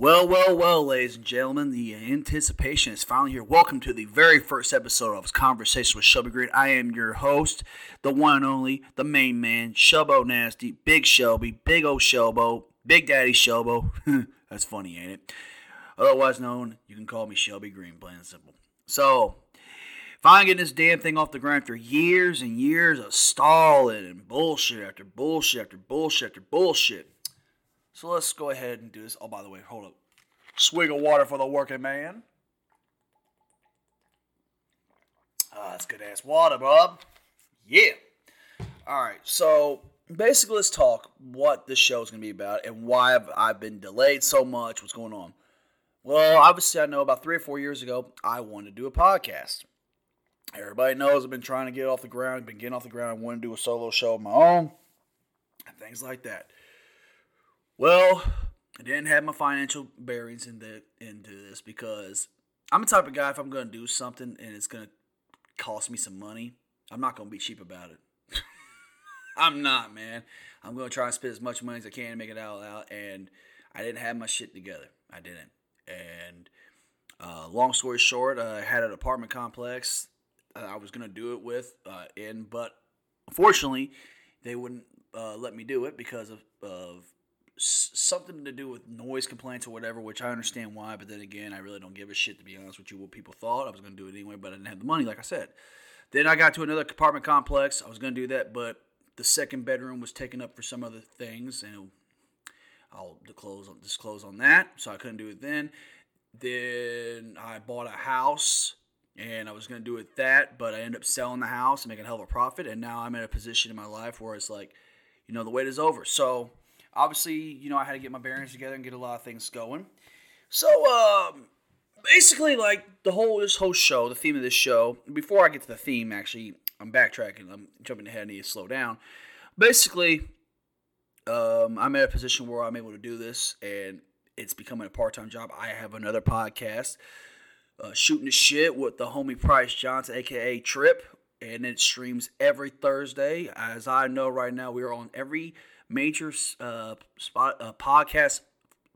Well, well, well, ladies and gentlemen, the anticipation is finally here. Welcome to the very first episode of Conversation with Shelby Green. I am your host, the one and only, the main man, Shelbo Nasty, Big Shelby, Big O Shelbo, Big Daddy Shelbo. That's funny, ain't it? Otherwise known, you can call me Shelby Green, plain and simple. So, finally getting this damn thing off the ground after years and years of stalling and bullshit after bullshit after bullshit after bullshit. So let's go ahead and do this. Oh, by the way, hold up. Swig of water for the working man. Ah, that's good ass water, bub. Yeah. All right. So basically, let's talk what this show is going to be about and why I've, I've been delayed so much. What's going on? Well, obviously, I know about three or four years ago, I wanted to do a podcast. Everybody knows I've been trying to get off the ground, been getting off the ground. I want to do a solo show of my own and things like that. Well, I didn't have my financial bearings in the, into this because I'm the type of guy if I'm going to do something and it's going to cost me some money, I'm not going to be cheap about it. I'm not, man. I'm going to try and spend as much money as I can to make it all out. And I didn't have my shit together. I didn't. And uh, long story short, I had an apartment complex I was going to do it with uh, in, but unfortunately, they wouldn't uh, let me do it because of, of something to do with noise complaints or whatever, which I understand why, but then again, I really don't give a shit to be honest with you what people thought. I was going to do it anyway, but I didn't have the money, like I said. Then I got to another apartment complex. I was going to do that, but the second bedroom was taken up for some other things, and I'll disclose disclose on that, so I couldn't do it then. Then I bought a house, and I was going to do it that, but I ended up selling the house and making a hell of a profit, and now I'm in a position in my life where it's like, you know, the wait is over. So obviously, you know, I had to get my bearings together and get a lot of things going. So, um, basically, like the whole this whole show, the theme of this show. Before I get to the theme, actually, I'm backtracking. I'm jumping ahead. I need to slow down. Basically, um, I'm at a position where I'm able to do this, and it's becoming a part-time job. I have another podcast, uh, shooting the shit with the homie Price Johnson, aka Trip, and it streams every Thursday. As I know right now, we are on every major uh, spot uh, podcast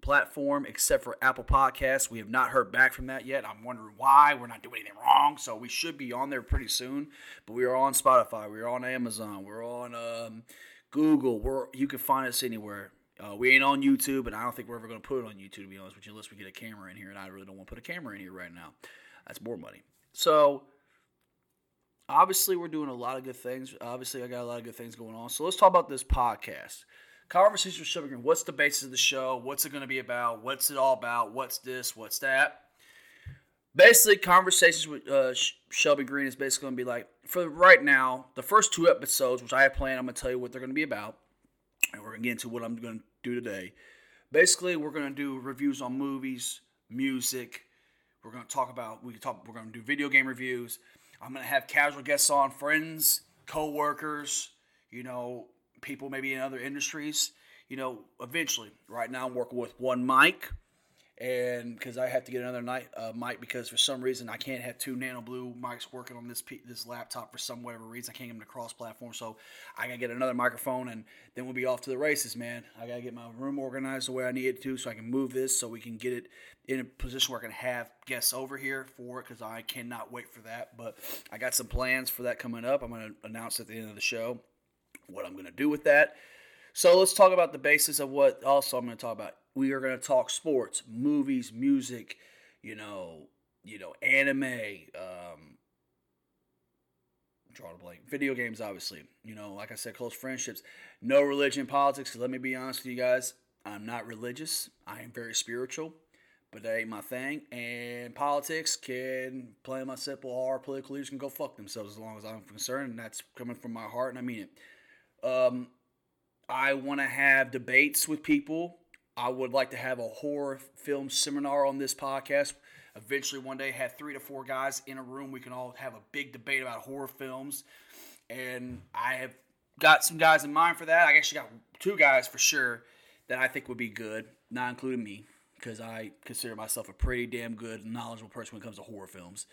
platform except for Apple Podcasts. We have not heard back from that yet. I'm wondering why. We're not doing anything wrong, so we should be on there pretty soon. But we are on Spotify. We're on Amazon. We're on um, Google. We're you can find us anywhere. Uh, we ain't on YouTube, and I don't think we're ever going to put it on YouTube to be honest with you, unless we get a camera in here. And I really don't want to put a camera in here right now. That's more money. So obviously we're doing a lot of good things. Obviously, I got a lot of good things going on. So let's talk about this podcast. Conversations with Shelby Green. What's the basis of the show? What's it going to be about? What's it all about? What's this? What's that? Basically, conversations with uh, Shelby Green is basically going to be like for right now. The first two episodes, which I have planned, I'm going to tell you what they're going to be about, and we're going to get into what I'm going to do today. Basically, we're going to do reviews on movies, music. We're going to talk about we can talk. We're going to do video game reviews I'm going to have casual guests on, friends, co-workers, you know, people maybe in other industries. You know, eventually. Right now, I'm working with one mic, and because I have to get another night uh, mic because for some reason I can't have two Nano Blue mics working on this P- this laptop for some whatever reason. I can't get them to cross platform, so I gotta get another microphone, and then we'll be off to the races, man. I gotta get my room organized the way I need it to, so I can move this, so we can get it in a position where I can have guests over here for it because I cannot wait for that. But I got some plans for that coming up. I'm to announce at the end of the show what I'm to do with that. So let's talk about the basis of what also I'm going to talk about. We are going to talk sports, movies, music, you know, you know, anime, um, draw a blank. Video games, obviously. You know, like I said, close friendships. No religion, politics. Let me be honest with you guys. I'm not religious. I am very spiritual but that ain't my thing. And politics can play my simple Our political leaders can go fuck themselves as long as I'm concerned, and that's coming from my heart, and I mean it. Um, I want to have debates with people. I would like to have a horror film seminar on this podcast. Eventually, one day, have three to four guys in a room. We can all have a big debate about horror films. And I have got some guys in mind for that. I actually got two guys for sure that I think would be good, not including me because I consider myself a pretty damn good, knowledgeable person when it comes to horror films.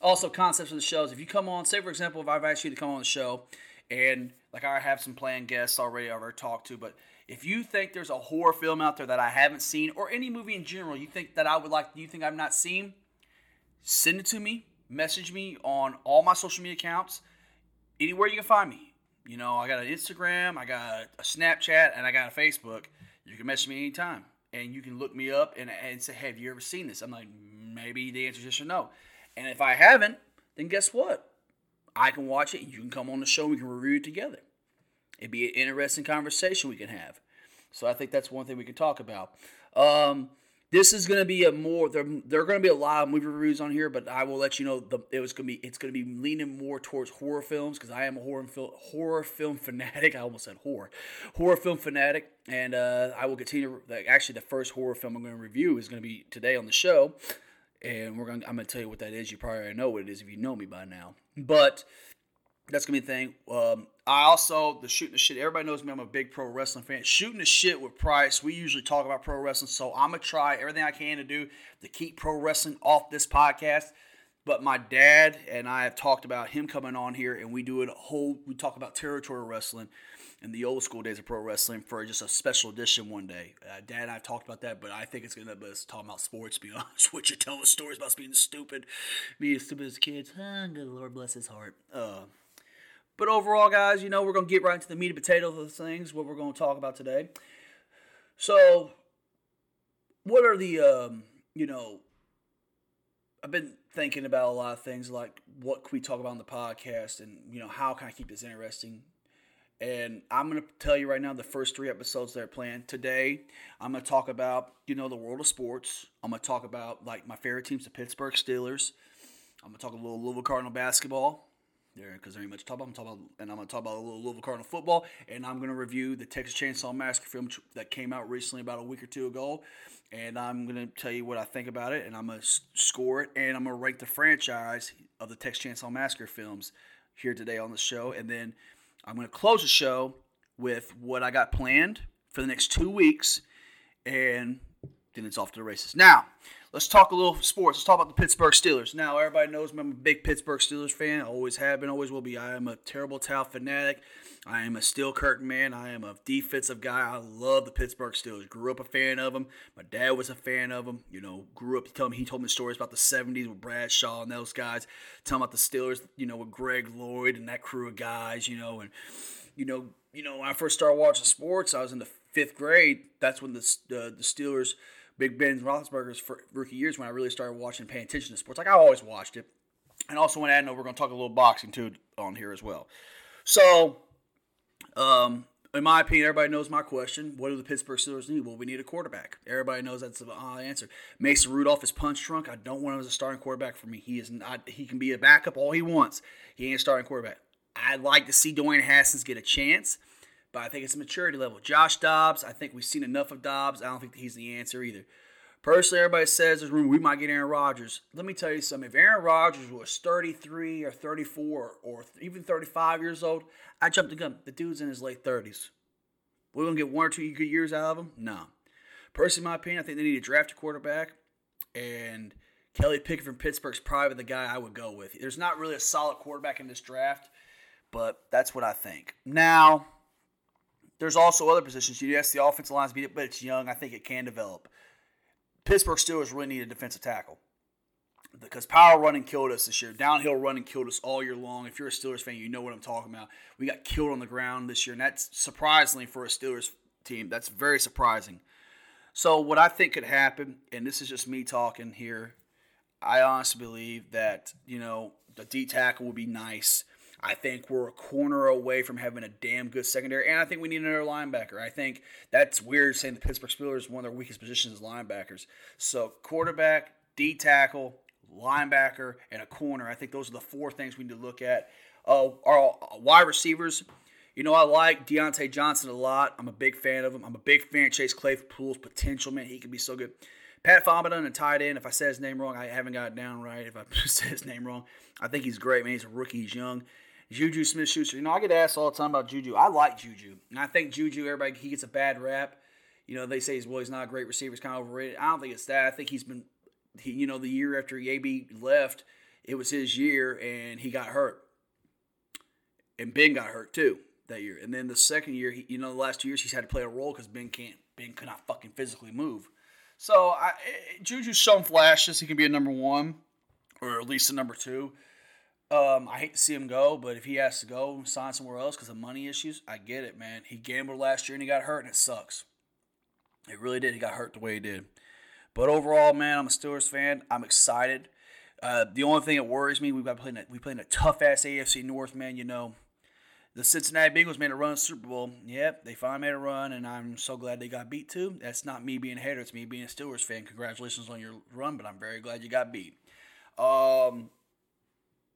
Also, concepts of the shows. If you come on, say for example, if I've asked you to come on the show, and like I have some planned guests already I've already talked to, but If you think there's a horror film out there that I haven't seen, or any movie in general, you think that I would like, you think I've not seen, send it to me. Message me on all my social media accounts, anywhere you can find me. You know, I got an Instagram, I got a Snapchat, and I got a Facebook. You can message me anytime, and you can look me up and, and say, "Have you ever seen this?" I'm like, maybe the answer is yes or no. And if I haven't, then guess what? I can watch it. You can come on the show. We can review it together. It'd be an interesting conversation we can have. So I think that's one thing we can talk about. Um, this is going to be a more there. There are going to be a lot of movie reviews on here, but I will let you know the it was going to be it's going to be leaning more towards horror films because I am a horror film horror film fanatic. I almost said horror horror film fanatic, and uh, I will continue. Actually, the first horror film I'm going to review is going to be today on the show, and we're going. I'm going to tell you what that is. You probably already know what it is if you know me by now, but that's gonna be the thing. Um, I also the shooting the shit. Everybody knows me. I'm a big pro wrestling fan. Shooting the shit with Price. We usually talk about pro wrestling, so I'm gonna try everything I can to do to keep pro wrestling off this podcast. But my dad and I have talked about him coming on here, and we do it a whole. We talk about territory wrestling in the old school days of pro wrestling for just a special edition one day. Uh, Dad and I talked about that, but I think it's gonna be us talking about sports. Be honest with you, telling stories about being stupid, being stupid as kids. Oh, good Lord bless his heart. Uh, but overall, guys, you know, we're to get right into the meat and potatoes of things, what we're to talk about today. So, what are the, um, you know, I've been thinking about a lot of things like what can we talk about on the podcast and, you know, how can I keep this interesting? And I'm going to tell you right now the first three episodes that are planned. Today, I'm going to talk about, you know, the world of sports. I'm going to talk about, like, my favorite teams, the Pittsburgh Steelers. I'm going to talk a little Louisville Cardinal basketball there because there ain't much to talk about. I'm talking about, and I'm gonna talk about a little Louisville Cardinal football, and I'm gonna review the Texas Chainsaw Massacre film that came out recently about a week or two ago, and I'm gonna tell you what I think about it, and I'm gonna score it, and I'm gonna rank the franchise of the Texas Chainsaw Massacre films here today on the show, and then I'm gonna close the show with what I got planned for the next two weeks, and then it's off to the races. Now let's talk a little sports. Let's talk about the Pittsburgh Steelers. Now, everybody knows me. I'm a big Pittsburgh Steelers fan. I always have been, always will be. I am a terrible towel fanatic. I am a steel curtain man. I am a defensive guy. I love the Pittsburgh Steelers. Grew up a fan of them. My dad was a fan of them. You know, grew up. telling me, he told me stories about the '70s with Bradshaw and those guys. Telling about the Steelers. You know, with Greg Lloyd and that crew of guys. You know, and you know, you know, when I first started watching sports, I was in the fifth grade. That's when the uh, the Steelers Big Ben Roethlisberger's rookie years when I really started watching, paying attention to sports. Like I always watched it, and also when I know we're going to talk a little boxing too on here as well. So, um, in my opinion, everybody knows my question. What do the Pittsburgh Steelers need? Well, we need a quarterback. Everybody knows that's the uh, answer. Mason Rudolph is punch drunk. I don't want him as a starting quarterback for me. He is not. He can be a backup all he wants. He ain't a starting quarterback. I'd like to see Dwayne Haskins get a chance but I think it's a maturity level. Josh Dobbs, I think we've seen enough of Dobbs. I don't think he's the answer either. Personally, everybody says there's room we might get Aaron Rodgers. Let me tell you something. If Aaron Rodgers was 33 or 34 or even 35 years old, I jumped the gun. The dude's in his late 30s. We're to get one or two good years out of him? No. Personally, my opinion, I think they need to draft a quarterback. And Kenny Pickett from Pittsburgh's probably the guy I would go with. There's not really a solid quarterback in this draft, but that's what I think. Now, there's also other positions. Yes, the offensive line's beat it, but it's young. I think it can develop. Pittsburgh Steelers really need a defensive tackle because power running killed us this year. Downhill running killed us all year long. If you're a Steelers fan, you know what I'm talking about. We got killed on the ground this year, and that's surprisingly for a Steelers team. That's very surprising. So what I think could happen, and this is just me talking here, I honestly believe that you know the D tackle would be nice. I think we're a corner away from having a damn good secondary, and I think we need another linebacker. I think that's weird saying the Pittsburgh Steelers one of their weakest positions is linebackers. So quarterback, D tackle, linebacker, and a corner. I think those are the four things we need to look at. Uh, our wide receivers. You know, I like Diontae Johnson a lot. I'm a big fan of him. I'm a big fan of Chase Claypool's potential, man. He can be so good. Pat Fominton, a tight end. If I say his name wrong, I haven't got it down right. If I say his name wrong, I think he's great, man. He's a rookie. He's young. Juju Smith Schuster. You know, I get asked all the time about Juju. I like Juju. And I think Juju, everybody, he gets a bad rap. You know, they say he's, well, he's not a great receiver. He's kind of overrated. I don't think it's that. I think he's been, he, you know, the year after AB left, it was his year and he got hurt. And Ben got hurt too. that year. And then the second year, he, you know, the last two years he's had to play a role because Ben can't Ben cannot fucking physically move. So I, eh, Juju's shown flashes. He can be a number one, or at least a number two. Um, I hate to see him go, but if he has to go sign somewhere else because of money issues, I get it, man. He gambled last year and he got hurt, and it sucks. It really did. He got hurt the way he did. But overall, man, I'm a Steelers fan. I'm excited. Uh, the only thing that worries me, we've got playing a, we playing a tough ass AFC North, man. You know, the Cincinnati Bengals made a run Super Bowl. Yep, they finally made a run, and I'm so glad they got beat too. That's not me being a hater; it's me being a Steelers fan. Congratulations on your run, but I'm very glad you got beat. Um,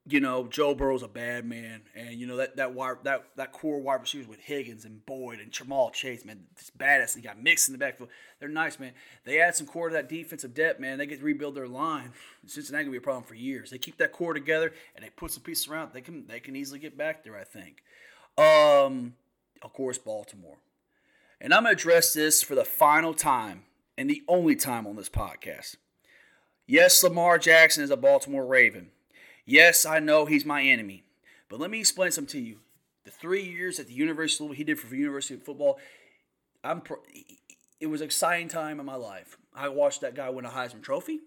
you know, Joe Burrow's a bad man, and you know that that that that core wide receivers with Higgins and Boyd and Ja'Marr Chase, man, it's badass. They got mixed in the backfield. They're nice, man. They add some core to that defensive depth, man. They get to rebuild their line. Cincinnati gonna be a problem for years. They keep that core together and they put some pieces around. They can they can easily get back there. I think. Um, of course, Baltimore, and I'm gonna address this for the final time and the only time on this podcast. Yes, Lamar Jackson is a Baltimore Raven. Yes, I know he's my enemy, but let me explain something to you. The three years at the University of he did for University of Football, I'm pro- it was an exciting time in my life. I watched that guy win a Heisman Trophy.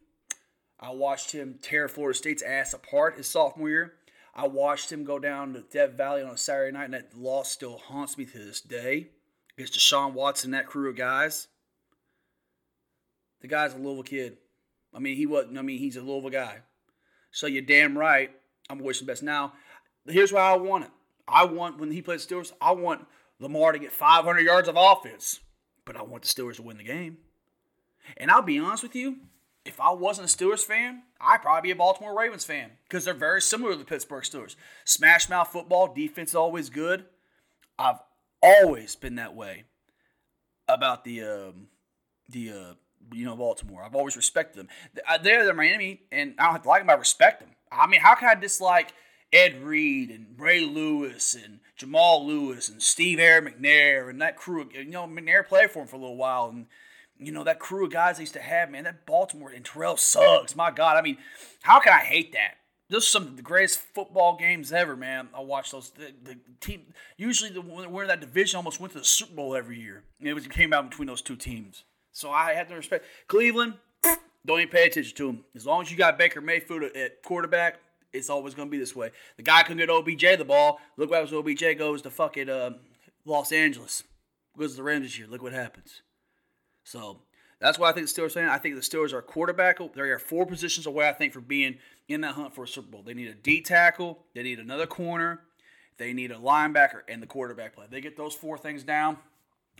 I watched him tear Florida State's ass apart his sophomore year. I watched him go down to Death Valley on a Saturday night, and that loss still haunts me to this day. Against Deshaun Watson, that crew of guys. The guy's a Louisville kid. I mean, he wasn't. I mean, he's a Louisville guy. So you're damn right. I'm wishing the best. Now, here's why I want it. I want when he plays Steelers, I want Lamar to get 500 yards of offense, but I want the Steelers to win the game. And I'll be honest with you, if I wasn't a Steelers fan, I'd probably be a Baltimore Ravens fan because they're very similar to the Pittsburgh Steelers. Smash mouth football, defense is always good. I've always been that way about the um, the uh, you know, Baltimore. I've always respected them. They're, they're my enemy, and I don't have to like them. I respect them. I mean, how can I dislike Ed Reed and Ray Lewis and Jamal Lewis and Steve Air McNair and that crew? You know, McNair played for him for a little while, and you know that crew of guys I used to have. Man, that Baltimore and Terrell Suggs. My God, I mean, how can I hate that? Those are some of the greatest football games ever, man. I watch those. The, the team usually the winner of that division almost went to the Super Bowl every year. It was it came out between those two teams. So I have to respect Cleveland. Don't even pay attention to him. As long as you got Baker Mayfield at quarterback, it's always going to be this way. The guy can get OBJ the ball. Look what happens when OBJ goes to fucking uh, Los Angeles. Goes to the Rams this year. Look what happens. So that's why I think the Steelers saying. I think the Steelers are quarterback. They are four positions away, I think, for being in that hunt for a Super Bowl. They need a D tackle. They need another corner. They need a linebacker and the quarterback play. They get those four things down.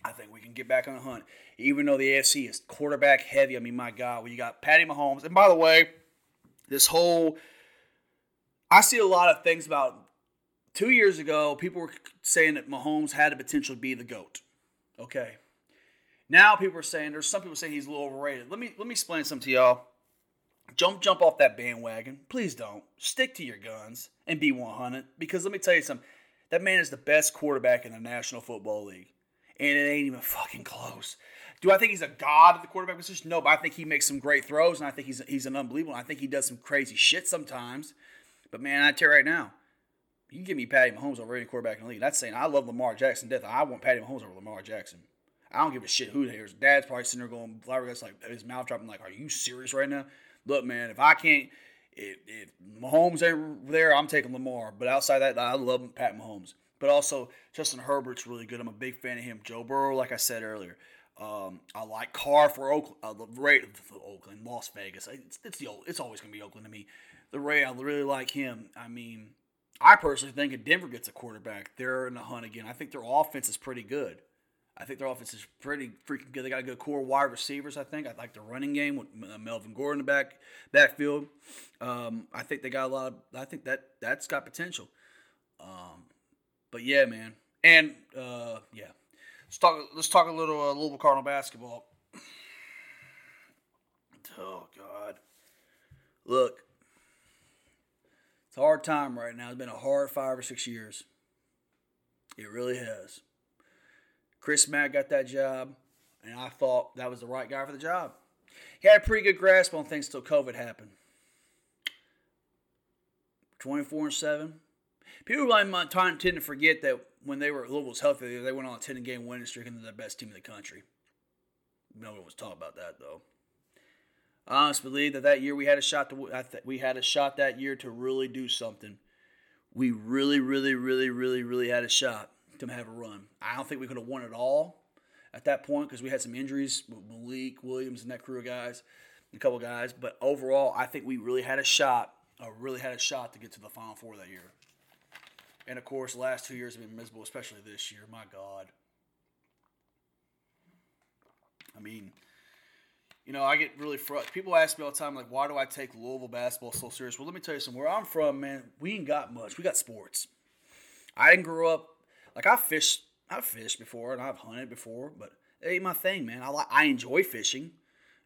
I think we can get back on the hunt. Even though the AFC is quarterback heavy, I mean, my God, when you got Patty Mahomes, and by the way, this whole I see a lot of things about two years ago, people were saying that Mahomes had the potential to be the GOAT. Okay. Now people are saying there's some people saying he's a little overrated. Let me let me explain something to y'all. Jump jump off that bandwagon. Please don't. Stick to your guns and be 100 because let me tell you something. That man is the best quarterback in the National Football League and it ain't even fucking close. Do I think he's a god at the quarterback position? No, but I think he makes some great throws, and I think he's he's an unbelievable. I think he does some crazy shit sometimes. But man, I tell you right now, you can give me Patty Mahomes over any quarterback in the league. That's saying I love Lamar Jackson death. I want Patty Mahomes over Lamar Jackson. I don't give a shit who they is. Dad's probably sitting there going, flabbergasted, like his mouth dropping, like, "Are you serious right now?" Look, man, if I can't, if, if Mahomes ain't there, I'm taking Lamar. But outside that, I love Pat Mahomes. But also, Justin Herbert's really good. I'm a big fan of him. Joe Burrow, like I said earlier. Um, I like Carr for Oakland. Uh, the Ray, Oakland, Las Vegas. It's, it's the old, It's always gonna be Oakland to me. The Ray, I really like him. I mean, I personally think if Denver gets a quarterback, they're in the hunt again. I think their offense is pretty good. I think their offense is pretty freaking good. They got a good core wide receivers. I think I like the running game with Melvin Gordon in the back backfield. Um, I think they got a lot. Of, I think that that's got potential. Um, but yeah, man, and uh, yeah, let's talk. Let's talk a little uh, Louisville Cardinal basketball. Oh God, look, it's a hard time right now. It's been a hard five or six years. It really has. Chris Mack got that job, and I thought that was the right guy for the job. He had a pretty good grasp on things till COVID happened. 24 and 7. People might tend to forget that when they were Louisville was healthy, they went on a 10 game winning streak and they're the best team in the country. No one was talking about that though. I honestly believe that that year we had a shot to we had a shot that year to really do something. We really, really, really, really, really had a shot to have a run. I don't think we could have won it all at that point because we had some injuries with Malik Williams and that crew of guys, a couple guys. But overall, I think we really had a shot. I really had a shot to get to the Final Four that year. And of course, the last two years have been miserable, especially this year. My God. I mean, you know, I get really frustrated. People ask me all the time, like, why do I take Louisville basketball so serious? Well, let me tell you something. Where I'm from, man, we ain't got much. We got sports. I didn't grow up like I fished. I've fished before and I've hunted before, but it ain't my thing, man. I like I enjoy fishing,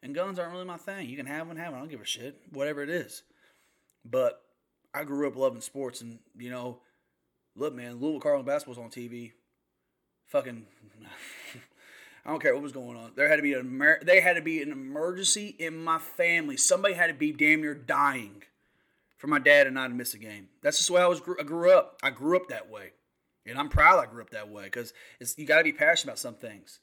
and guns aren't really my thing. You can have one, have one. I don't give a shit, whatever it is. But I grew up loving sports, and you know, look, man, Louisville Cardinals basketball's on TV. Fucking, I don't care what was going on. There had to be an emer- they had to be an emergency in my family. Somebody had to be damn near dying for my dad and I to miss a game. That's just the way I was. I grew up. I grew up that way, and I'm proud I grew up that way because you got to be passionate about some things.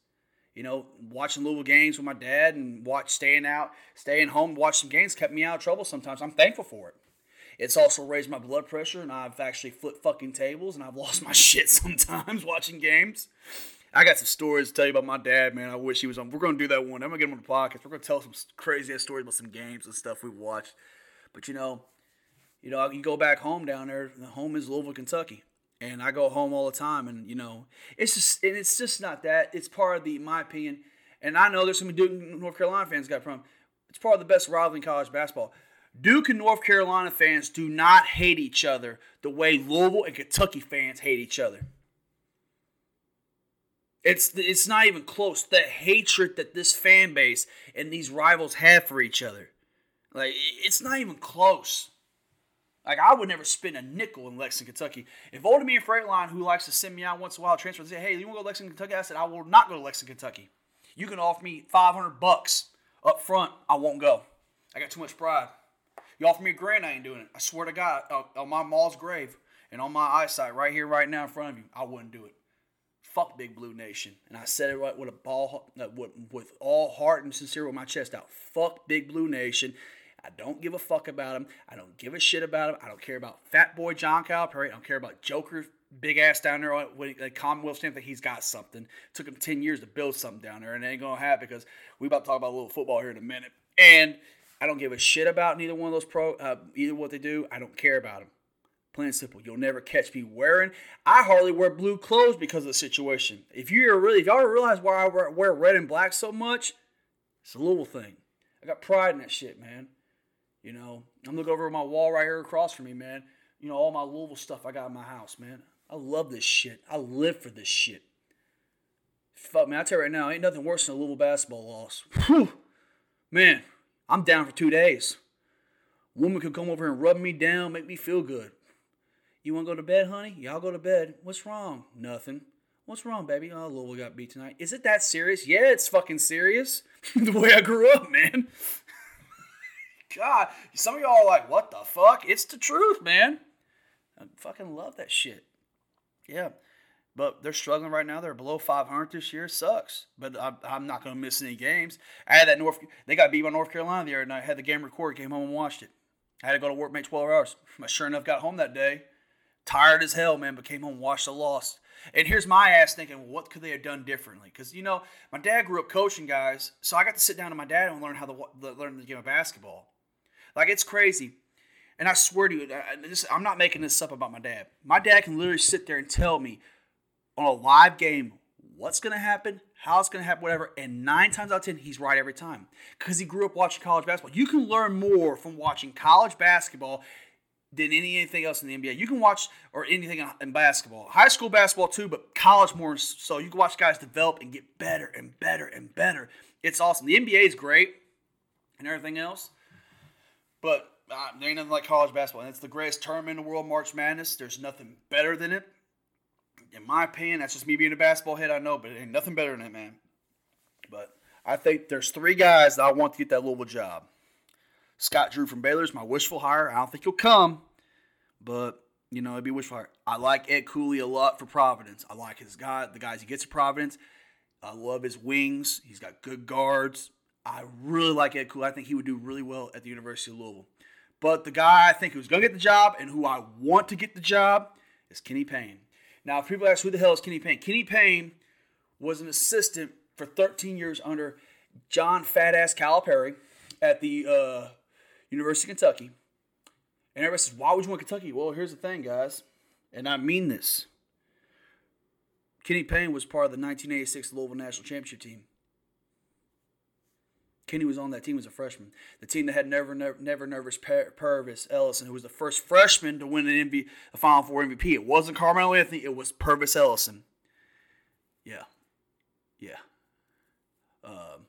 You know, watching Louisville games with my dad and watch staying out, staying home, watch some games kept me out of trouble sometimes. I'm thankful for it. It's also raised my blood pressure, and I've actually flipped fucking tables, and I've lost my shit sometimes watching games. I got some stories to tell you about my dad, man. I wish he was on. We're gonna do that one. I'm gonna get him on the podcast. We're gonna tell some crazy ass stories about some games and stuff we've watched. But you know, you know, you go back home down there. The home is Louisville, Kentucky, and I go home all the time. And you know, it's just and it's just not that. It's part of the, my opinion, and I know there's some Duke North Carolina fans got from. It's part of the best rivalry in college basketball. Duke and North Carolina fans do not hate each other the way Louisville and Kentucky fans hate each other. It's it's not even close. The hatred that this fan base and these rivals have for each other, like it's not even close. Like I would never spend a nickel in Lexington, Kentucky. If Old Me and Freightline, who likes to send me out once in a while, transfer, say, "Hey, you want to go to Lexington, Kentucky?" I said, "I will not go to Lexington, Kentucky. You can offer me five hundred bucks up front. I won't go. I got too much pride. You offer me a grand, I ain't doing it. I swear to God, uh, on my mom's grave and on my eyesight, right here, right now in front of you, I wouldn't do it." fuck Big Blue Nation. And I said it right with a ball, uh, with, with all heart and sincere with my chest out. Fuck Big Blue Nation. I don't give a fuck about him. I don't give a shit about him. I don't care about Fat Boy John Calipari. I don't care about Joker, big ass down there with a Commonwealth stamp that he's got something. Took him 10 years to build something down there, and it ain't to happen because we about to talk about a little football here in a minute. And I don't give a shit about neither one of those pro, uh, either what they do. I don't care about them. Plain and simple. You'll never catch me wearing. I hardly wear blue clothes because of the situation. If you really, if y'all realize why I wear red and black so much, it's a little thing. I got pride in that shit, man. You know, I'm looking over my wall right here across from me, man. You know, all my Louisville stuff I got in my house, man. I love this shit. I live for this shit. Fuck, man, I tell you right now, ain't nothing worse than a Louisville basketball loss. Whew. Man, I'm down for two days. Woman could come over and rub me down, make me feel good. You want to go to bed, honey? Y'all go to bed. What's wrong? Nothing. What's wrong, baby? Oh, Louisville got beat tonight. Is it that serious? Yeah, it's fucking serious. the way I grew up, man. God, some of y'all are like, what the fuck? It's the truth, man. I fucking love that shit. Yeah. But they're struggling right now. They're below 500 this year. Sucks. But I, am not going to miss any games. I had that North. They got beat by North Carolina the other night. I had the game recorded. Came home and watched it. I had to go to work, make 12 hours. I sure enough got home that day. Tired as hell, man, but came home, and watched the loss. And here's my ass thinking, well, what could they have done differently? Because you know, my dad grew up coaching guys, so I got to sit down with my dad and learn how to learn the game of basketball. Like it's crazy, and I swear to you, this, I'm not making this up about my dad. My dad can literally sit there and tell me on a live game what's going to happen, how it's going to happen, whatever. And nine times out of ten, he's right every time because he grew up watching college basketball. You can learn more from watching college basketball than anything else in the NBA. You can watch or anything in basketball, high school basketball too, but college more so. You can watch guys develop and get better and better and better. It's awesome. The NBA is great and everything else, but uh, there ain't nothing like college basketball. And it's the greatest tournament in the world, March Madness. There's nothing better than it. In my opinion, that's just me being a basketball head. I know, but it ain't nothing better than it, man. But I think there's three guys that I want to get that Louisville job. Scott Drew from Baylor is my wishful hire. I don't think he'll come, but You know, it'd be wishful. I like Ed Cooley a lot for Providence. I like his guy, the guys he gets at Providence. I love his wings. He's got good guards. I really like Ed Cooley. I think he would do really well at the University of Louisville. But the guy I think who's to get the job and who I want to get the job is Kenny Payne. Now, if people ask who the hell is Kenny Payne, Kenny Payne was an assistant for 13 years under John Fatass Calipari at the uh, University of Kentucky. And everybody says, why would you want Kentucky? Well, here's the thing, guys, and I mean this. Kenny Payne was part of the 1986 Louisville National Championship team. Kenny was on that team as a freshman. The team that had never, never, never nervous Pervis Ellison, who was the first freshman to win an MVP, a Final Four MVP. It wasn't Carmelo Anthony. It was Pervis Ellison. Yeah, yeah. Um,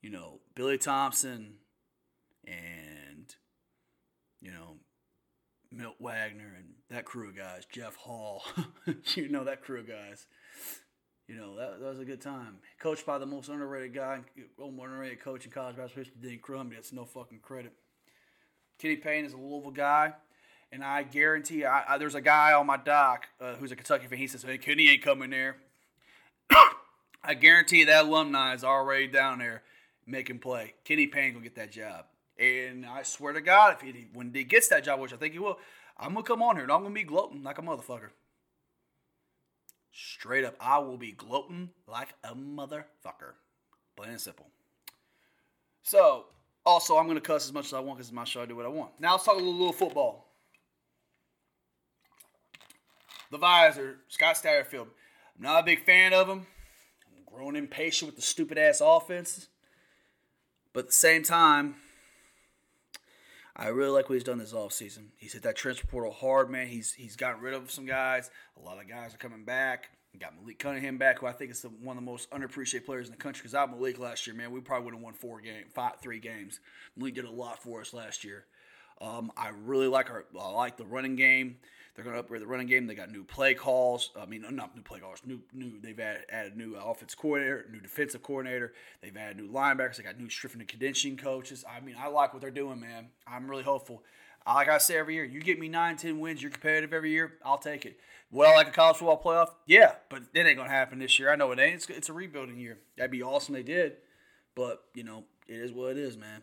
you know, Billy Thompson and you know Milt Wagner and that crew of guys, Jeff Hall. you know that crew of guys. You know, that, that was a good time. Coached by the most underrated guy, most underrated coach in college basketball history, Denny Crum. That's no fucking credit. Kenny Payne is a Louisville guy, and I guarantee I, I, there's a guy on my dock uh, who's a Kentucky fan. He says, "Hey, Kenny ain't coming there." I guarantee that alumni is already down there making play. Kenny Payne will get that job, and I swear to God, if he when he gets that job, which I think he will, I'm gonna come on here and I'm gonna be gloating like a motherfucker. Straight up, I will be gloating like a motherfucker. Plain and simple. So, also, I'm going to cuss as much as I want because it's my show. I do what I want. Now, let's talk a little, little football. The visor, Scott Satterfield. I'm not a big fan of him. I'm growing impatient with the stupid ass offenses. But at the same time, I really like what he's done this offseason. He's hit that transfer portal hard, man. He's he's gotten rid of some guys. A lot of guys are coming back. He got Malik Cunningham back, who I think is the, one of the most underappreciated players in the country. Because out Malik last year, man, we probably would have won four game, five, three games. Malik did a lot for us last year. Um, I really like our, I like the running game. They're going to upgrade the running game. They got new play calls. I mean, not new play calls. New, new. They've added, added new uh, offense coordinator, new defensive coordinator. They've added new linebackers. They got new strength and conditioning coaches. I mean, I like what they're doing, man. I'm really hopeful. Like I say every year, you get me nine, ten wins. You're competitive every year. I'll take it. Well, like a college football playoff, yeah, but it ain't gonna happen this year. I know it ain't. It's, it's a rebuilding year. That'd be awesome. They did, but you know, it is what it is, man.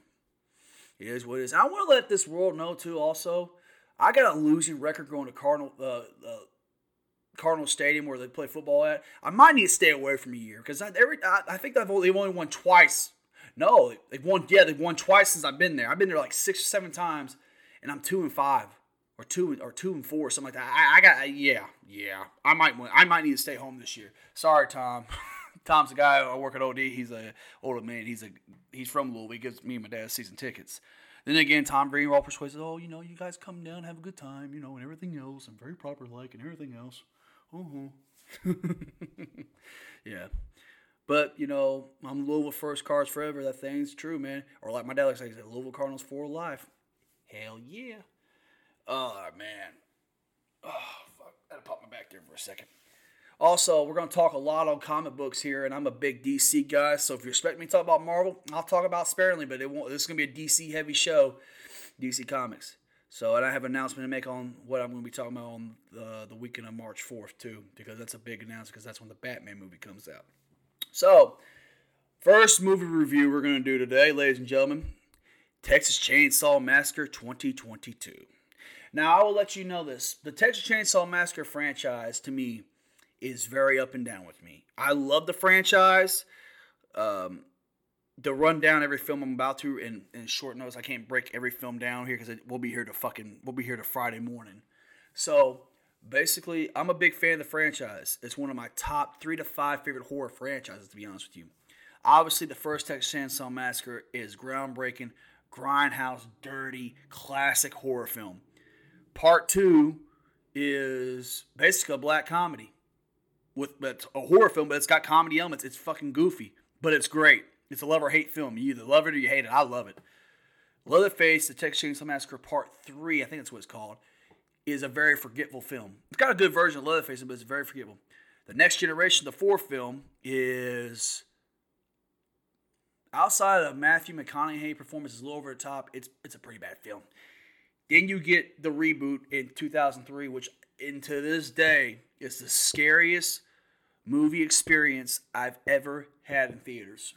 It is what it is. I want to let this world know too. Also, I got a losing record going to Cardinal uh, uh, Cardinal Stadium where they play football at. I might need to stay away from a year because every I, I, think they've only, they've only won twice. No, they've won. Yeah, they've won twice since I've been there. I've been there like six or seven times, and I'm two and five or two or two and four, something like that. I, I got yeah, yeah. I might win. I might need to stay home this year. Sorry, Tom. Tom's a guy I work at OD. He's a older man. He's a he's from Louisville. He gives me and my dad season tickets. Then again, Tom Greenwald persuades, oh, you know, you guys come down, have a good time, you know, and everything else. I'm very proper like and everything else. Uh-huh. yeah. But, you know, I'm Louisville first cards forever. That thing's true, man. Or like my dad likes to say, Louisville Cardinals for life. Hell yeah. Oh, man. Oh, fuck. I had to pop my back there for a second. Also, we're going to talk a lot on comic books here, and I'm a big DC guy. So if you expect me to talk about Marvel, I'll talk about sparingly, but it won't. This is going to be a DC heavy show, DC Comics. So, and I have an announcement to make on what I'm going to be talking about on the, the weekend of March 4th, too, because that's a big announcement because that's when the Batman movie comes out. So, first movie review we're going to do today, ladies and gentlemen Texas Chainsaw Massacre 2022. Now, I will let you know this the Texas Chainsaw Massacre franchise, to me, is very up and down with me. I love the franchise. Um, to run down every film I'm about to in, in short notes, I can't break every film down here because we'll be here to fucking we'll be here to Friday morning. So basically, I'm a big fan of the franchise. It's one of my top three to five favorite horror franchises, to be honest with you. Obviously, the first Texas Chainsaw Massacre is groundbreaking, grindhouse, dirty, classic horror film. Part two is basically a black comedy with it's a horror film, but it's got comedy elements. It's fucking goofy, but it's great. It's a love or hate film. You either love it or you hate it. I love it. Leatherface, The Texas Chainsaw Massacre Part 3, I think that's what it's called, is a very forgetful film. It's got a good version of Leatherface, but it's very forgetful. The Next Generation, the fourth film, is outside of Matthew McConaughey performance is a little over the top. It's it's a pretty bad film. Then you get the reboot in 2003, which into this day is the scariest movie experience I've ever had in theaters.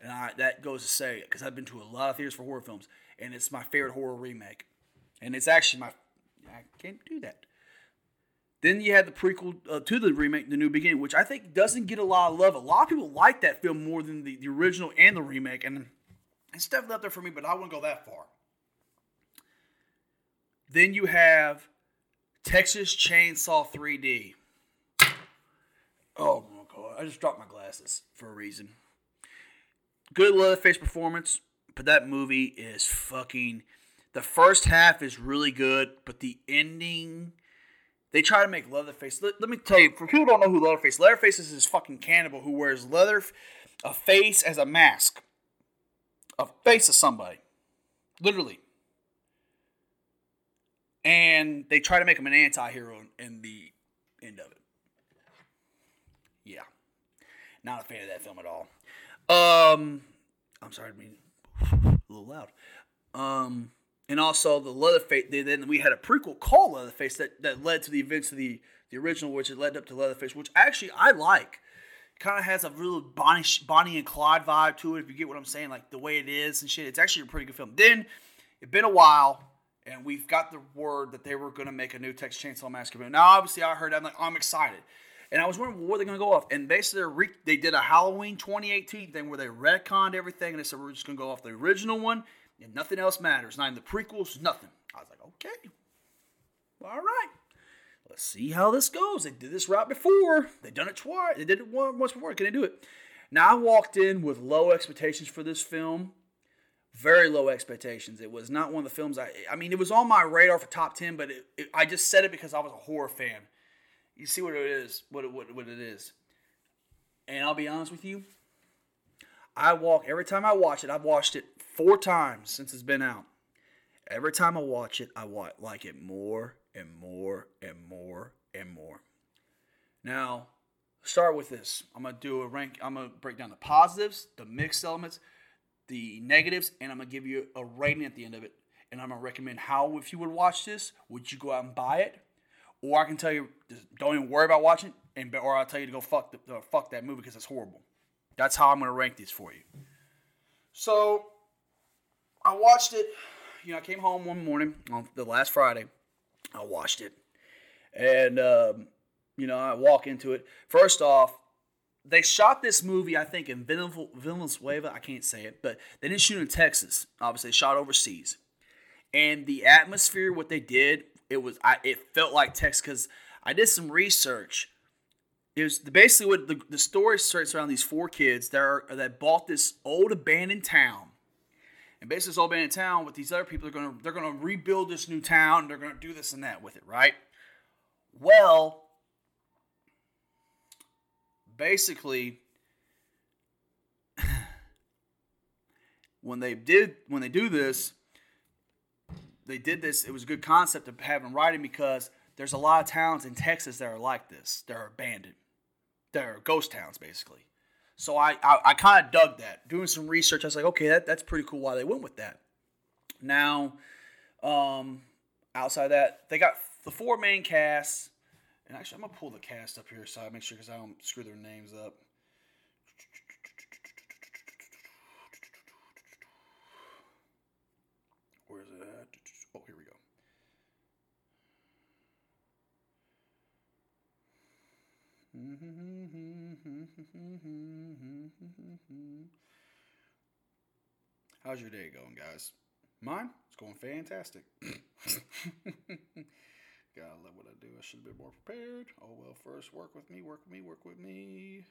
And I, that goes to say because I've been to a lot of theaters for horror films, and it's my favorite horror remake. And it's actually my I can't do that. Then you had the prequel uh, to the remake, The New Beginning, which I think doesn't get a lot of love. A lot of people like that film more than the, the original and the remake, and it's definitely up there for me, but I wouldn't go that far. Then you have Texas Chainsaw 3D. Oh my god, I just dropped my glasses for a reason. Good Leatherface performance, but that movie is fucking. The first half is really good, but the ending. They try to make Leatherface. Let, let me tell you, for people who don't know who Leatherface, Leatherface is this fucking cannibal who wears leather, a face as a mask, a face of somebody, literally. And they try to make him an anti-hero in the end of it. Yeah, not a fan of that film at all. Um, I'm sorry, I mean a little loud. Um, and also the Leatherface. Then we had a prequel called Leatherface that, that led to the events of the the original, which led up to Leatherface, which actually I like. Kind of has a real Bonnie Bonnie and Clyde vibe to it, if you get what I'm saying, like the way it is and shit. It's actually a pretty good film. Then it's been a while, and we've got the word that they were going to make a new Texas Chainsaw Massacre. Now, obviously, I heard. I'm like, I'm excited. And I was wondering where they're going to go off. And basically, re- they did a Halloween 2018 thing where they retconned everything and they said, we're just going to go off the original one and nothing else matters. Not even the prequels, nothing. I was like, okay. All right. Let's see how this goes. They did this right before. They've done it twice. They did it once before. Can they do it? Now, I walked in with low expectations for this film. Very low expectations. It was not one of the films I. I mean, it was on my radar for top ten, but it, it, I just said it because I was a horror fan you see what it is, what it, what, what it is. And I'll be honest with you, I walk every time I watch it. I've watched it four times since it's been out. Every time I watch it, I like it more and more and more and more. Now, start with this. I'm gonna do a rank. I'm gonna break down the positives, the mixed elements, the negatives, and I'm gonna give you a rating at the end of it. And I'm gonna recommend how, if you would watch this, would you go out and buy it? Or I can tell you don't even worry about watching, and or I'll tell you to go fuck the, fuck that movie because it's horrible. That's how I'm gonna rank these for you. So I watched it. You know, I came home one morning on the last Friday. I watched it, and um, you know, I walk into it. First off, they shot this movie, I think, in Venezuela. I can't say it, but they didn't shoot in Texas. Obviously, they shot overseas. And the atmosphere, what they did it was I it felt like text because I did some research. It was basically what the, the story starts around these four kids that are that bought this old abandoned town. And basically this old abandoned town with these other people are gonna they're gonna rebuild this new town, they're gonna do this and that with it, right? Well, basically when they did when they do this they did this. It was a good concept to of having writing because there's a lot of towns in Texas that are like this. They're abandoned. They're ghost towns, basically. So I, I, I kind of dug that. Doing some research, I was like, okay, that, that's pretty cool why they went with that. Now, um, outside that, they got the four main casts. And actually, I'm to pull the cast up here so I make sure because I don't screw their names up. Where's it at? Oh, here we go. How's your day going, guys? Mine? It's going fantastic. Gotta love what I do. I should have been more prepared. Oh well, first work with me, work with me, work with me.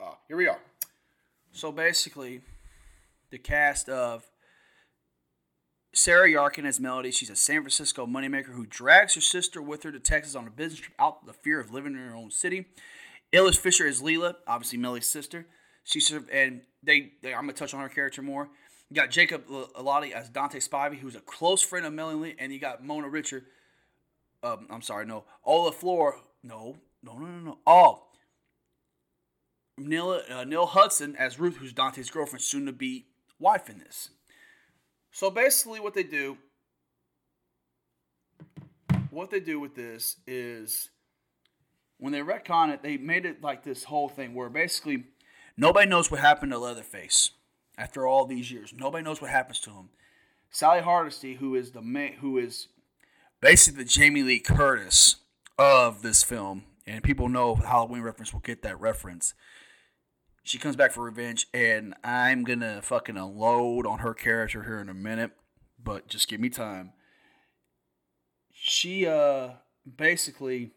Ah, here we are. So basically, the cast of Sarah Yarkin as Melody. She's a San Francisco moneymaker who drags her sister with her to Texas on a business trip out the fear of living in her own city. Elsie Fisher is Leela, obviously Melody's sister. She served, and they, they, I'm gonna touch on her character more. You got Jacob Elordi as Dante Spivey, who's a close friend of Melody, and you got Mona Richard. Um, I'm sorry, no, Ola Flor. No, no, no, no, no. Oh, Nell, uh, Nell Hudson as Ruth, who's Dante's girlfriend, soon to be wife in this. So basically, what they do, what they do with this is when they retcon it, they made it like this whole thing where basically nobody knows what happened to Leatherface after all these years. Nobody knows what happens to him. Sally Hardesty, who is the ma- who is basically the Jamie Lee Curtis of this film, and people know Halloween reference will get that reference. She comes back for revenge, and I'm gonna fucking unload on her character here in a minute, but just give me time. She uh basically,